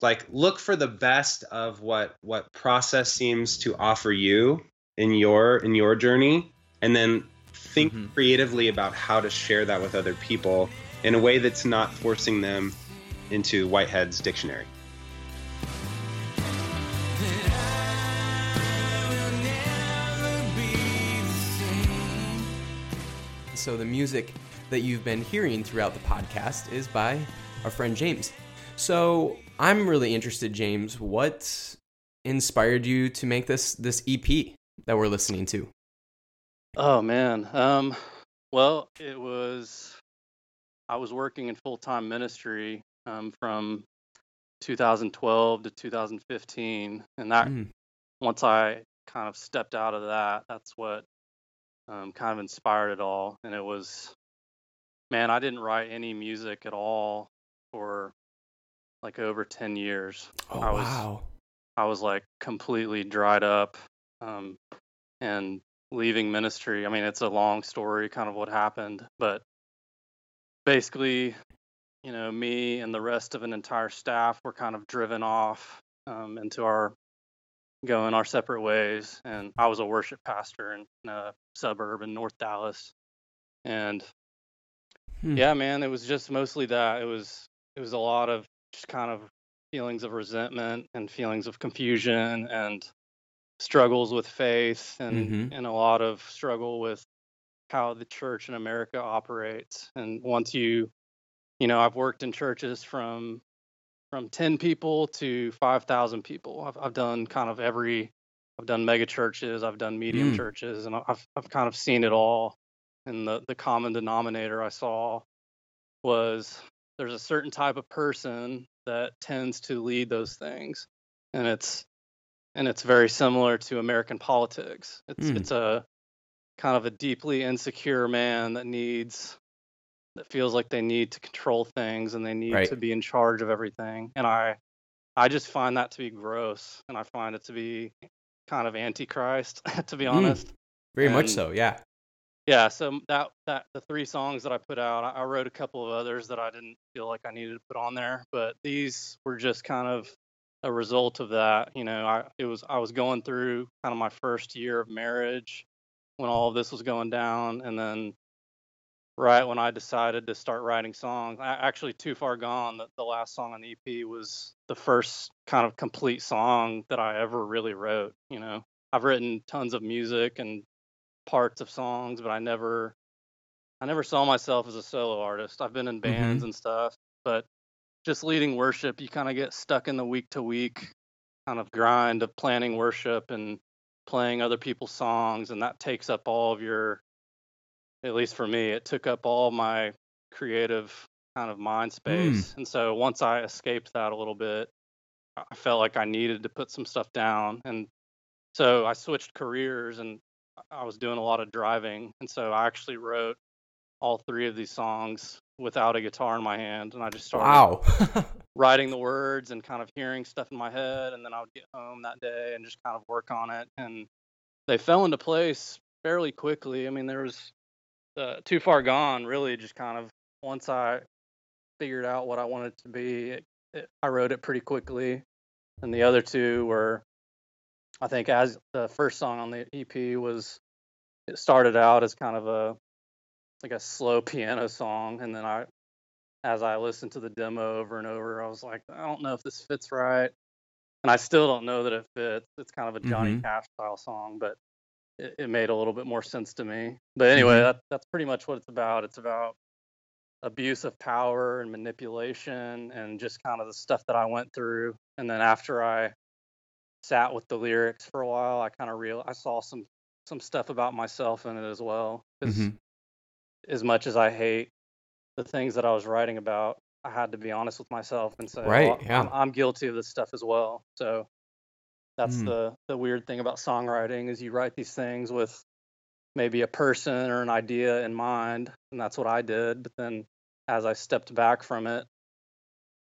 Speaker 2: like look for the best of what what process seems to offer you in your in your journey and then think
Speaker 1: Mhm.
Speaker 2: creatively about how to share that with other people in a way that's not forcing them into Whitehead's dictionary.
Speaker 1: So the music that you've been hearing throughout the podcast is by our friend James. So I'm really interested, James. What inspired you to make this this EP that we're listening to?
Speaker 4: Oh man. Um well, it was I was working in full-time ministry um, from 2012 to 2015 and that
Speaker 1: Mm,
Speaker 4: once I kind of stepped out of that, that's what um, kind of inspired it all and it was man, I didn't write any music at all for like over 10 years.
Speaker 1: Oh
Speaker 4: I was-
Speaker 1: wow.
Speaker 4: I was like completely dried up um, and leaving ministry. I mean, it's a long story, kind of what happened, but basically, you know, me and the rest of an entire staff were kind of driven off um, into our going our separate ways. And I was a worship pastor in a suburb in North Dallas, and
Speaker 1: Hmm.
Speaker 4: yeah, man, it was just mostly that. It was it was a lot of just kind of feelings of resentment and feelings of confusion and struggles with faith and
Speaker 1: Mhm.
Speaker 4: and a lot of struggle with how the church in America operates. And once you you know, I've worked in churches from from 10 people to 5,000 people. I've I've done kind of every I've done mega churches, I've done medium
Speaker 1: Mm.
Speaker 4: churches and I've I've kind of seen it all. And the the common denominator I saw was there's a certain type of person that tends to lead those things and it's and it's very similar to american politics it's
Speaker 1: Mm.
Speaker 4: it's a kind of a deeply insecure man that needs that feels like they need to control things and they need
Speaker 1: Right.
Speaker 4: to be in charge of everything and i i just find that to be gross and i find it to be kind of antichrist <laughs> to be
Speaker 1: Mm.
Speaker 4: honest
Speaker 1: Very much so. Yeah.
Speaker 4: Yeah so that that the three songs that i put out I, wrote a couple of others that i didn't feel like i needed to put on there but these were just kind of a result of that you know i it was i was going through kind of my first year of marriage when all of this was going down and then right when i decided to start writing songs I, actually too far gone the, the last song on the ep was the first kind of complete song that i ever really wrote you know. I've written tons of music and parts of songs, but I never I never saw myself as a solo artist. I've been in bands mm-hmm. and stuff, but just leading worship, you kind of get stuck in the week to week kind of grind of planning worship and playing other people's songs and that takes up all of your at least for me, it took up all my creative kind of mind mm. space. And so once I escaped that a little bit, I felt like I needed to put some stuff down and so I switched careers and I was doing a lot of driving, and so I actually wrote all three of these songs without a guitar in my hand, and I just started
Speaker 1: Wow. <laughs>
Speaker 4: writing the words and kind of hearing stuff in my head, and then I would get home that day and just kind of work on it, and they fell into place fairly quickly. I mean, there was uh, too far gone, really, just kind of once I figured out what I wanted it to be, it, it, I wrote it pretty quickly, and the other two were I think as the first song on the EP was, it started out as kind of a like a slow piano song, and then I, as I listened to the demo over and over, I was like, I don't know if this fits right, and I still don't know that it fits. It's kind of a Johnny
Speaker 1: Mhm.
Speaker 4: Cash style song, but it, it made a little bit more sense to me. But anyway,
Speaker 1: Mhm.
Speaker 4: that, that's pretty much what it's about. It's about abuse of power and manipulation and just kind of the stuff that I went through. And then after I sat with the lyrics for a while, I kind of real I saw some some stuff about myself in it as well.
Speaker 1: Mhm.
Speaker 4: as much as I hate the things that I was writing about, I had to be honest with myself and say,
Speaker 1: Right,
Speaker 4: "Well,
Speaker 1: yeah.
Speaker 4: I'm, I'm guilty of this stuff as well. So that's
Speaker 1: Mm.
Speaker 4: the the weird thing about songwriting is you write these things with maybe a person or an idea in mind, and that's what I did. But then as I stepped back from it,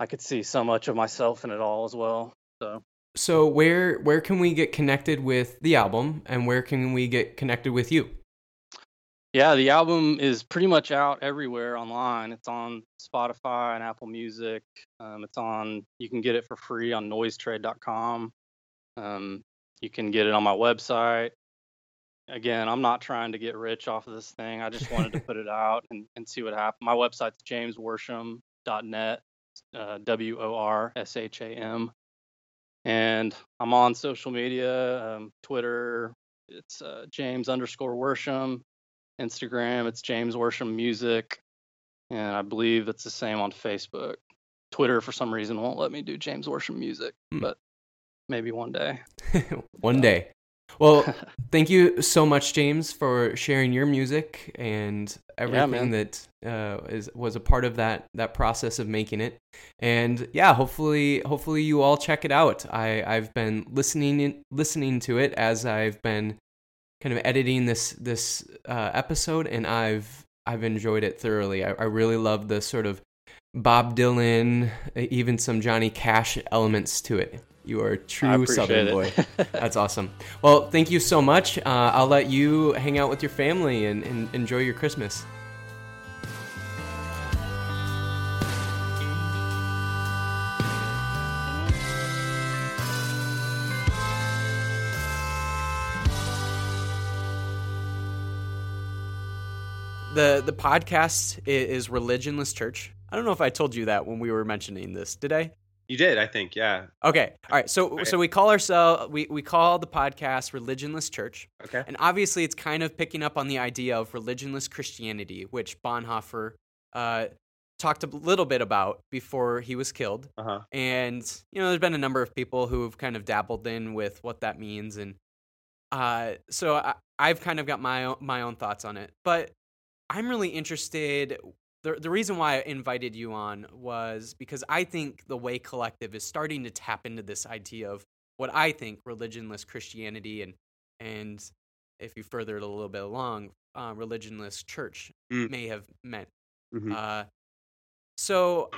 Speaker 4: I could see so much of myself in it all as well. So
Speaker 1: So where where can we get connected with the album, and where can we get connected with you?
Speaker 4: yeah, the album is pretty much out everywhere online. It's on Spotify and Apple Music. Um, it's on. You can get it for free on noisetrade.com. Um, you can get it on my website. Again, I'm not trying to get rich off of this thing. I just wanted to <laughs> put it out and, and see what happened. My website's jamesworsham.net, uh, W O R S H A M. And I'm on social media, um, Twitter, it's uh, James underscore Worsham. Instagram, it's James Worsham Music. And I believe it's the same on Facebook. Twitter, for some reason, won't let me do James Worsham Music,
Speaker 1: Hmm.
Speaker 4: but maybe one day. <laughs>
Speaker 1: One day. Well, <laughs> thank you so much, James, for sharing your music and everything
Speaker 4: man.
Speaker 1: that uh, is was a part of that that process of making it. And yeah, hopefully, hopefully you all check it out. I I've been listening in, listening to it as I've been kind of editing this this uh, episode, and I've I've enjoyed it thoroughly. I, I really love the sort of Bob Dylan, even some Johnny Cash elements to it. You are a true Southern
Speaker 4: it.
Speaker 1: boy. <laughs> That's awesome. Well, thank you so much. Uh, I'll let you hang out with your family and, and enjoy your Christmas. The the podcast is Religionless Church. I don't know if I told you that when we were mentioning this. Did I?
Speaker 2: You did, I think. Yeah.
Speaker 1: Okay. All right. So so we call ourselves we, we call the podcast Religionless Church.
Speaker 2: Okay.
Speaker 1: And obviously it's kind of picking up on the idea of religionless Christianity, which Bonhoeffer uh, talked a little bit about before he was killed.
Speaker 2: Uh huh.
Speaker 1: And you know, there's been a number of people who have kind of dabbled in with what that means, and uh, so I, I've kind of got my own, my own thoughts on it. But I'm really interested. The, the reason why I invited you on was because I think the Way Collective is starting to tap into this idea of what I think religionless Christianity and and if you further it a little bit along, uh, religionless church
Speaker 2: Mm.
Speaker 1: may have meant.
Speaker 2: Mhm.
Speaker 1: Uh, so,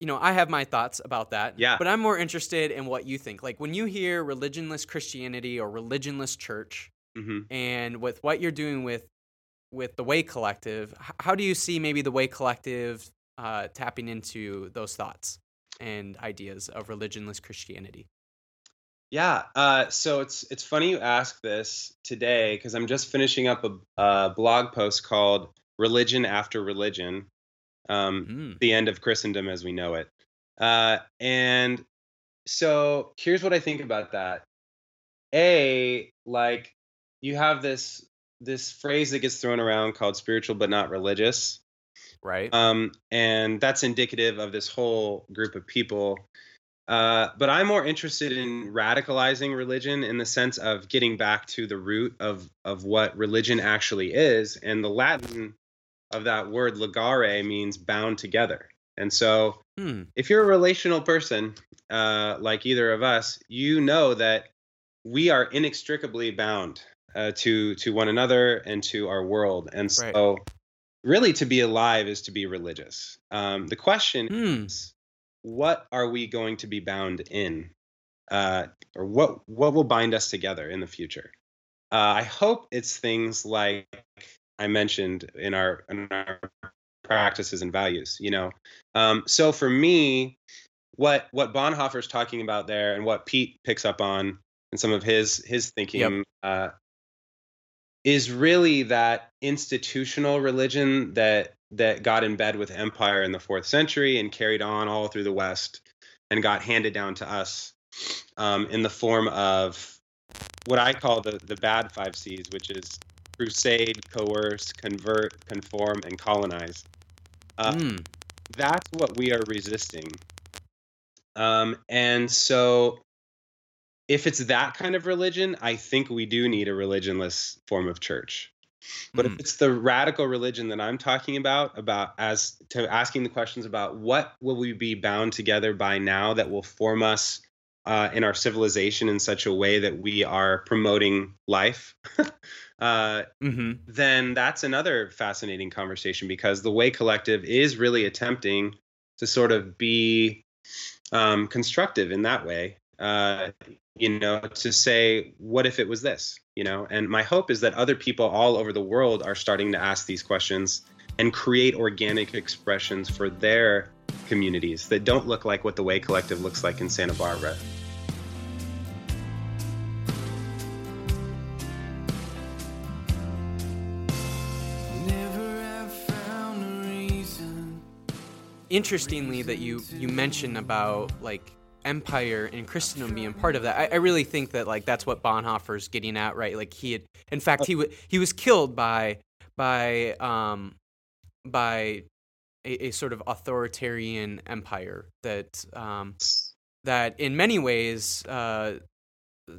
Speaker 1: you know, I have my thoughts about that.
Speaker 2: Yeah.
Speaker 1: But I'm more interested in what you think. Like when you hear religionless Christianity or religionless church,
Speaker 2: hmm
Speaker 1: and with what you're doing with with the Way Collective, how do you see maybe the Way Collective uh, tapping into those thoughts and ideas of religionless Christianity?
Speaker 2: Yeah. Uh, so it's it's funny you ask this today because I'm just finishing up a, a blog post called "Religion After Religion." Um,
Speaker 1: Mm.
Speaker 2: the end of Christendom as we know it. Uh, and so here's what I think about that. A, like you have this this phrase that gets thrown around called spiritual but not religious.
Speaker 1: Right.
Speaker 2: Um, and that's indicative of this whole group of people. Uh, but I'm more interested in radicalizing religion in the sense of getting back to the root of of what religion actually is. And the Latin of that word ligare means bound together. And so
Speaker 1: Hmm.
Speaker 2: if you're a relational person, uh, like either of us, you know that we are inextricably bound uh, to to one another and to our world. And
Speaker 1: Right.
Speaker 2: so, really, to be alive is to be religious. Um, the question
Speaker 1: Hmm.
Speaker 2: is, what are we going to be bound in, uh, or what what will bind us together in the future? Uh, I hope it's things like I mentioned in our in our practices and values. You know, um, so for me, what what Bonhoeffer's talking about there, and what Pete picks up on, and some of his his thinking uh, is really that institutional religion that that got in bed with empire in the fourth century and carried on all through the West and got handed down to us um, in the form of what I call the the bad five C's, which is crusade, coerce, convert, conform, and colonize. Uh,
Speaker 1: Mm.
Speaker 2: that's what we are resisting. Um, and so, if it's that kind of religion, I think we do need a religionless form of church. But if
Speaker 1: Mm.
Speaker 2: it's the radical religion that I'm talking about, about as to asking the questions about what will we be bound together by now that will form us uh, in our civilization in such a way that we are promoting life, <laughs> uh,
Speaker 1: hmm
Speaker 2: then that's another fascinating conversation because the Way Collective is really attempting to sort of be um, constructive in that way. Uh, you know, to say, what if it was this? You know, and my hope is that other people all over the world are starting to ask these questions and create organic expressions for their communities that don't look like what the Way Collective looks like in Santa Barbara.
Speaker 3: Never have found a reason.
Speaker 1: Interestingly, that you you mentioned about like empire and Christendom being part of that. I, I really think that like that's what Bonhoeffer's getting at, right? Like he had, in fact, he wa he was killed by by um by a, a sort of authoritarian empire that um that in many ways uh,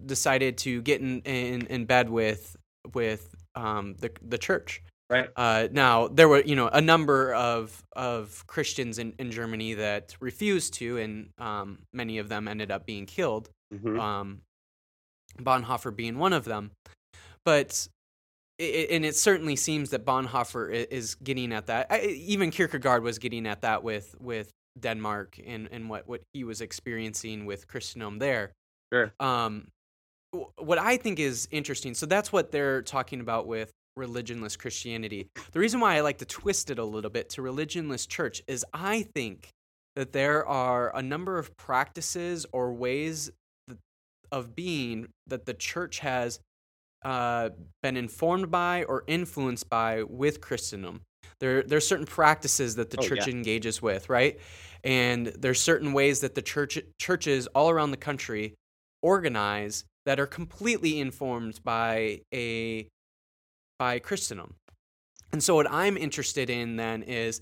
Speaker 1: decided to get in, in in bed with with um, the the church.
Speaker 2: Right.
Speaker 1: Uh, now there were you know a number of of Christians in, in Germany that refused to, and um, many of them ended up being killed.
Speaker 2: Mhm.
Speaker 1: Um, Bonhoeffer being one of them, but. i- i and it certainly seems that Bonhoeffer is getting at that. I, even Kierkegaard was getting at that with with Denmark and, and what, what he was experiencing with Christendom there.
Speaker 2: Sure.
Speaker 1: Um, what I think is interesting, so that's what they're talking about with religionless Christianity. The reason why I like to twist it a little bit to religionless church is I think that there are a number of practices or ways of being that the church has uh, been informed by or influenced by with Christendom. There, there are certain practices that the
Speaker 2: Oh,
Speaker 1: church
Speaker 2: yeah.
Speaker 1: engages with, right? And there's certain ways that the church churches all around the country organize that are completely informed by a by Christendom. And so what I'm interested in then is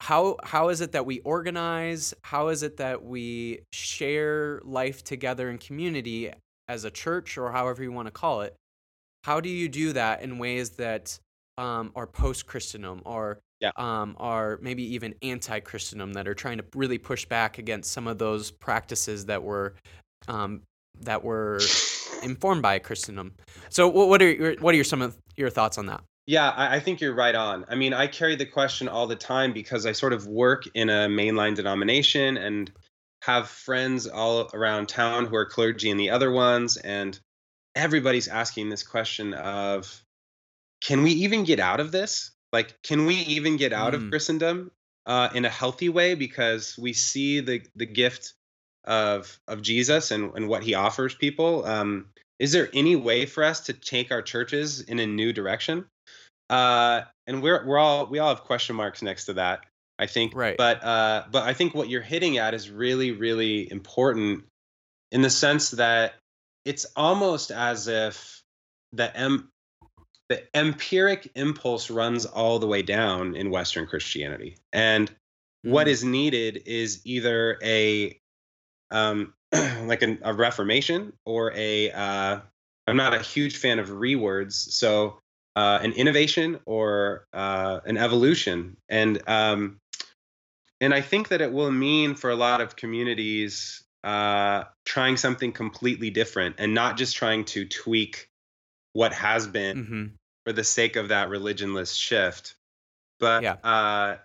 Speaker 1: how how is it that we organize? How is it that we share life together in community as a church or however you want to call it? How do you do that in ways that um, are post Christendom or
Speaker 2: Yeah.
Speaker 1: um, are maybe even anti Christendom that are trying to really push back against some of those practices that were um, that were informed by Christendom. So, what are your, what are your, some of your thoughts on that?
Speaker 2: Yeah, I, I think you're right on. I mean, I carry the question all the time because I sort of work in a mainline denomination and have friends all around town who are clergy in the other ones, and everybody's asking this question of, can we even get out of this? Like, can we even get out
Speaker 1: Mm.
Speaker 2: of Christendom uh, in a healthy way? Because we see the the gift of of Jesus and, and what he offers people. Um, is there any way for us to take our churches in a new direction? Uh, and we're we're all we all have question marks next to that. I think,
Speaker 1: Right.
Speaker 2: But uh, but I think what you're hitting at is really really important in the sense that it's almost as if the em- the empiric impulse runs all the way down in Western Christianity, and what
Speaker 1: Mm.
Speaker 2: is needed is either a um, <clears throat> like an, a reformation or a uh, I'm not a huge fan of rewords, so uh, an innovation or uh, an evolution, and um, and I think that it will mean for a lot of communities uh, trying something completely different and not just trying to tweak what has been
Speaker 1: hmm
Speaker 2: for the sake of that religionless shift. But
Speaker 1: Yeah.
Speaker 2: uh,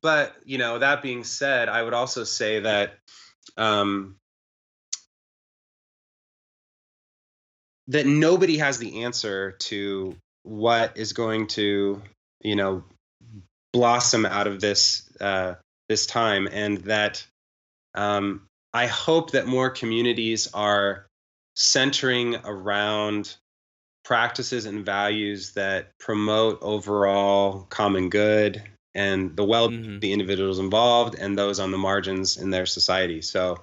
Speaker 2: but you know that being said, I would also say that um, that nobody has the answer to what is going to you know blossom out of this uh, this time, and that um, I hope that more communities are centering around practices and values that promote overall common good and the well
Speaker 1: Mhm.
Speaker 2: the individuals involved and those on the margins in their society. So,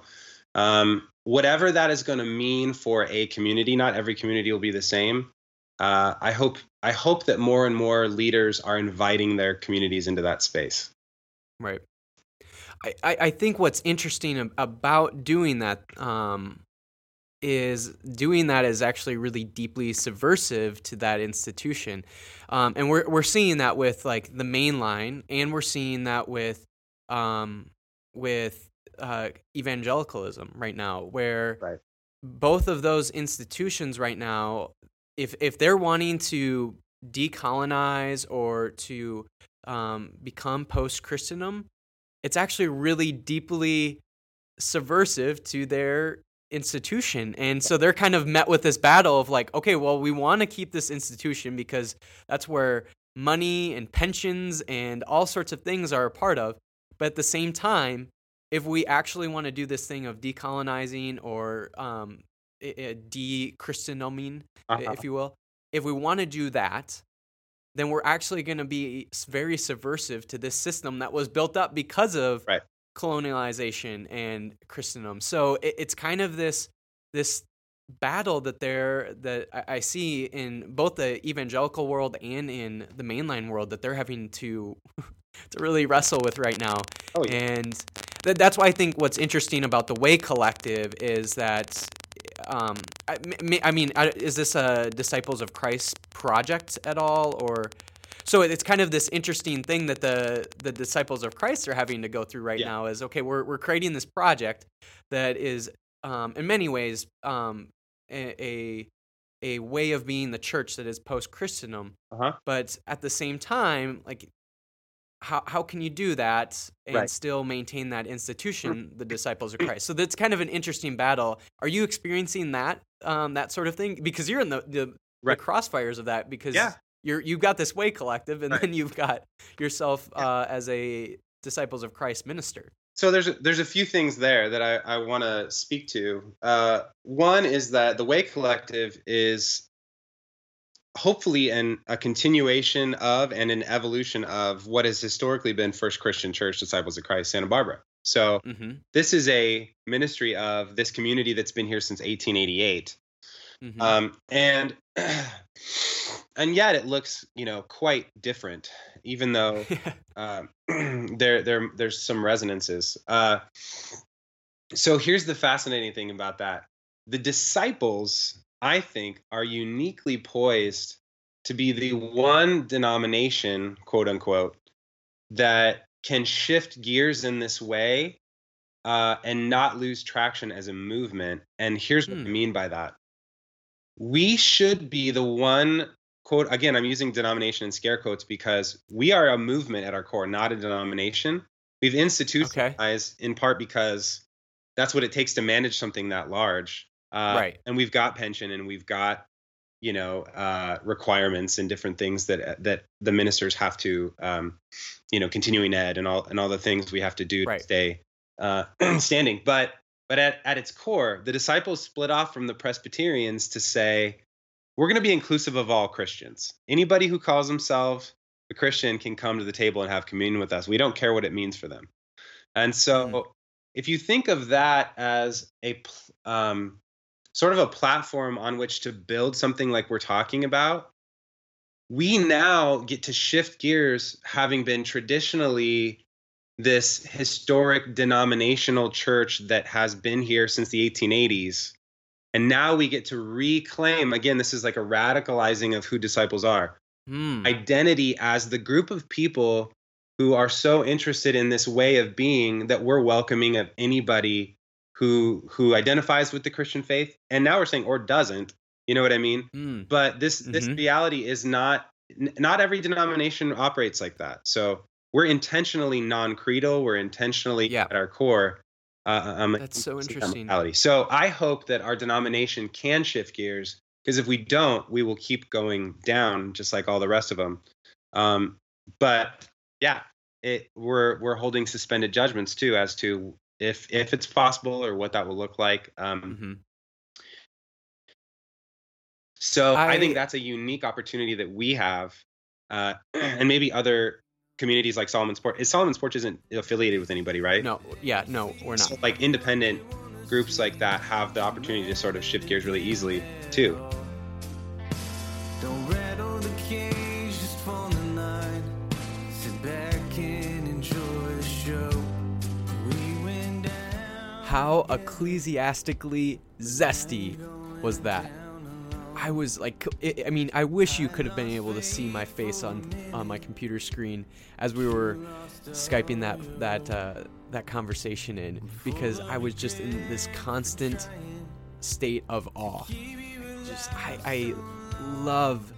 Speaker 2: um, whatever that is going to mean for a community, not every community will be the same. Uh, I hope I hope that more and more leaders are inviting their communities into that space.
Speaker 1: Right. I, I I think what's interesting about doing that um, is doing that is actually really deeply subversive to that institution, um, and we're we're seeing that with like the main line, and we're seeing that with um, with uh, evangelicalism right now, where
Speaker 2: Right.
Speaker 1: both of those institutions right now, if if they're wanting to decolonize or to um, become post Christendom, it's actually really deeply subversive to their institution. And so they're kind of met with this battle of like, okay, well, we want to keep this institution because that's where money and pensions and all sorts of things are a part of. But at the same time, if we actually want to do this thing of decolonizing or um, de Christenoming,
Speaker 2: Uh-huh.
Speaker 1: if you will, if we want to do that, then we're actually going to be very subversive to this system that was built up because of
Speaker 2: Right.
Speaker 1: Colonialization and Christendom. So it, it's kind of this this battle that they're that I, see in both the evangelical world and in the mainline world that they're having to <laughs> to really wrestle with right now.
Speaker 2: Oh, yeah.
Speaker 1: And th- that's why I think what's interesting about the Way Collective is that, um, I, I mean, is this a Disciples of Christ project at all, or? So it's kind of this interesting thing that the the disciples of Christ are having to go through right
Speaker 2: Yeah.
Speaker 1: now. Is okay, we're we're creating this project that is, um, in many ways, um, a, a a way of being the church that is post Christendom
Speaker 2: Uh-huh.
Speaker 1: but at the same time like how how can you do that and
Speaker 2: Right.
Speaker 1: still maintain that institution the disciples of christ so that's kind of an interesting battle are you experiencing that um that sort of thing because you're in the the,
Speaker 2: Right.
Speaker 1: the crossfires of that because
Speaker 2: Yeah.
Speaker 1: You're you've got this way collective and
Speaker 2: Right.
Speaker 1: then you've got yourself uh as a disciples of christ minister
Speaker 2: So there's a, there's a few things there that I, I want to speak to. Uh, one is that the Way Collective is hopefully an, a continuation of and an evolution of what has historically been First Christian Church Disciples of Christ Santa Barbara. So
Speaker 1: mm-hmm,
Speaker 2: this is a ministry of this community that's been here since 1888.
Speaker 1: Mm-hmm.
Speaker 2: Um, and <clears throat> and yet it looks you know quite different, even though <laughs> um, <clears throat> there there there's some resonances. Uh, so here's the fascinating thing about that: the disciples, I think, are uniquely poised to be the one denomination, quote unquote, that can shift gears in this way uh, and not lose traction as a movement. And here's what I
Speaker 1: Hmm.
Speaker 2: mean by that: we should be the one quote again i'm using denomination in scare quotes because we are a movement at our core not a denomination we've institutionalized in part because that's what it takes to manage something that large uh,
Speaker 1: Right.
Speaker 2: and we've got pension and we've got you know uh, requirements and different things that that the ministers have to um, you know continuing ed and all and all the things we have to do
Speaker 1: Right.
Speaker 2: to stay uh, <clears throat> standing but but at, at its core the disciples split off from the presbyterians to say we're going to be inclusive of all Christians. Anybody who calls himself a Christian can come to the table and have communion with us. We don't care what it means for them. And so,
Speaker 1: Mhm.
Speaker 2: if you think of that as a um, sort of a platform on which to build something like we're talking about, we now get to shift gears, having been traditionally this historic denominational church that has been here since the 1880s. And now we get to reclaim again, this is like a radicalizing of who disciples are
Speaker 1: Hmm.
Speaker 2: identity as the group of people who are so interested in this way of being that we're welcoming of anybody who who identifies with the Christian faith and now we're saying or doesn't you know what I mean
Speaker 1: Hmm.
Speaker 2: but this this
Speaker 1: Mhm.
Speaker 2: reality is not not every denomination operates like that so we're intentionally non-creedal we're intentionally
Speaker 1: Yeah.
Speaker 2: at our core uh, um,
Speaker 1: That's so interesting.
Speaker 2: so i hope that our denomination can shift gears because if we don't we will keep going down just like all the rest of them um, but yeah it we're we're holding suspended judgments too as to if if it's possible or what that will look like. Um,
Speaker 1: hmm
Speaker 2: So I,
Speaker 1: I-
Speaker 2: think that's a unique opportunity that we have, uh, <clears throat> and maybe other communities like Solomon's Porch. Is Solomon's Porch isn't affiliated with anybody, right?
Speaker 1: No, yeah, no, we're not.
Speaker 2: So, like independent groups like that have the opportunity to sort of shift gears really easily too.
Speaker 3: Don't rattle the cage just for the night. Sit back and enjoy the show. We went down.
Speaker 1: How ecclesiastically zesty was that? I was like, I I mean, I wish you could have been able to see my face on on my computer screen as we were skyping that that uh, that conversation in, because I was just in this constant state of awe. Just I, I love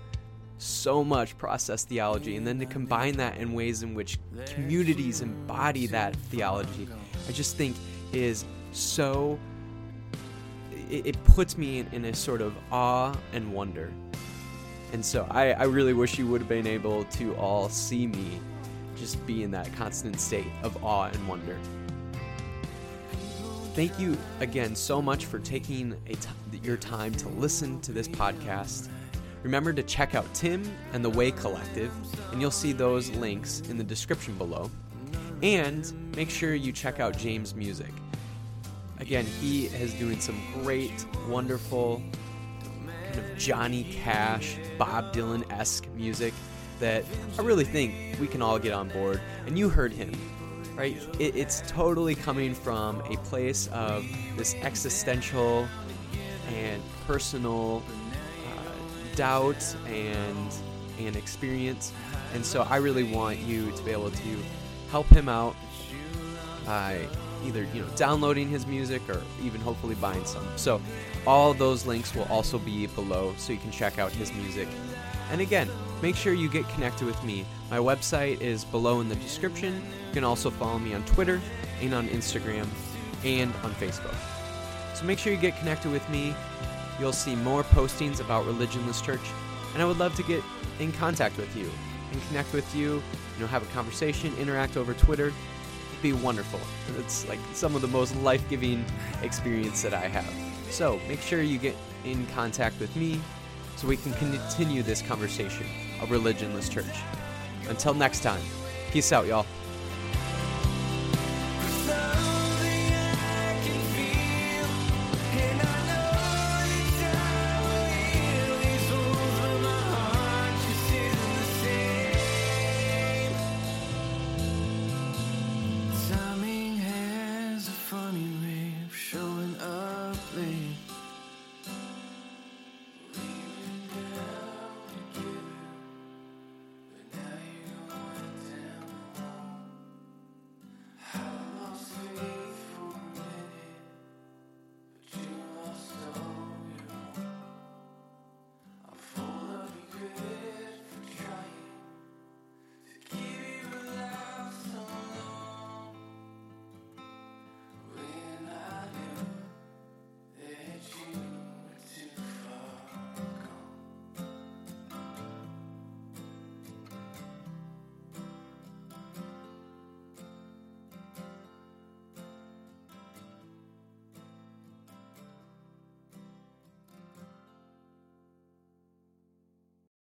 Speaker 1: so much process theology, and then to combine that in ways in which communities embody that theology, I just think is so it, it puts me in, in a sort of awe and wonder. And so I, I really wish you would have been able to all see me just be in that constant state of awe and wonder. Thank you again so much for taking your time to listen to this podcast. Remember to check out Tim and the Way Collective, and you'll see those links in the description below. And make sure you check out James' music again, he is doing some great, wonderful, kind of Johnny Cash, Bob Dylan esque music that I really think we can all get on board. And you heard him, right? It, it's totally coming from a place of this existential and personal uh, doubt and and experience. And so I really want you to be able to help him out by either you know downloading his music or even hopefully buying some. So all those links will also be below so you can check out his music. And again, make sure you get connected with me. My website is below in the description. You can also follow me on Twitter and on Instagram and on Facebook. So make sure you get connected with me. You'll see more postings about Religionless Church, and I would love to get in contact with you and connect with you. You know, have a conversation, interact over Twitter. Be wonderful. It's like some of the most life-giving experience that I have. So make sure you get in contact with me so we can continue this conversation of Religionless Church. Until next time, peace out, y'all.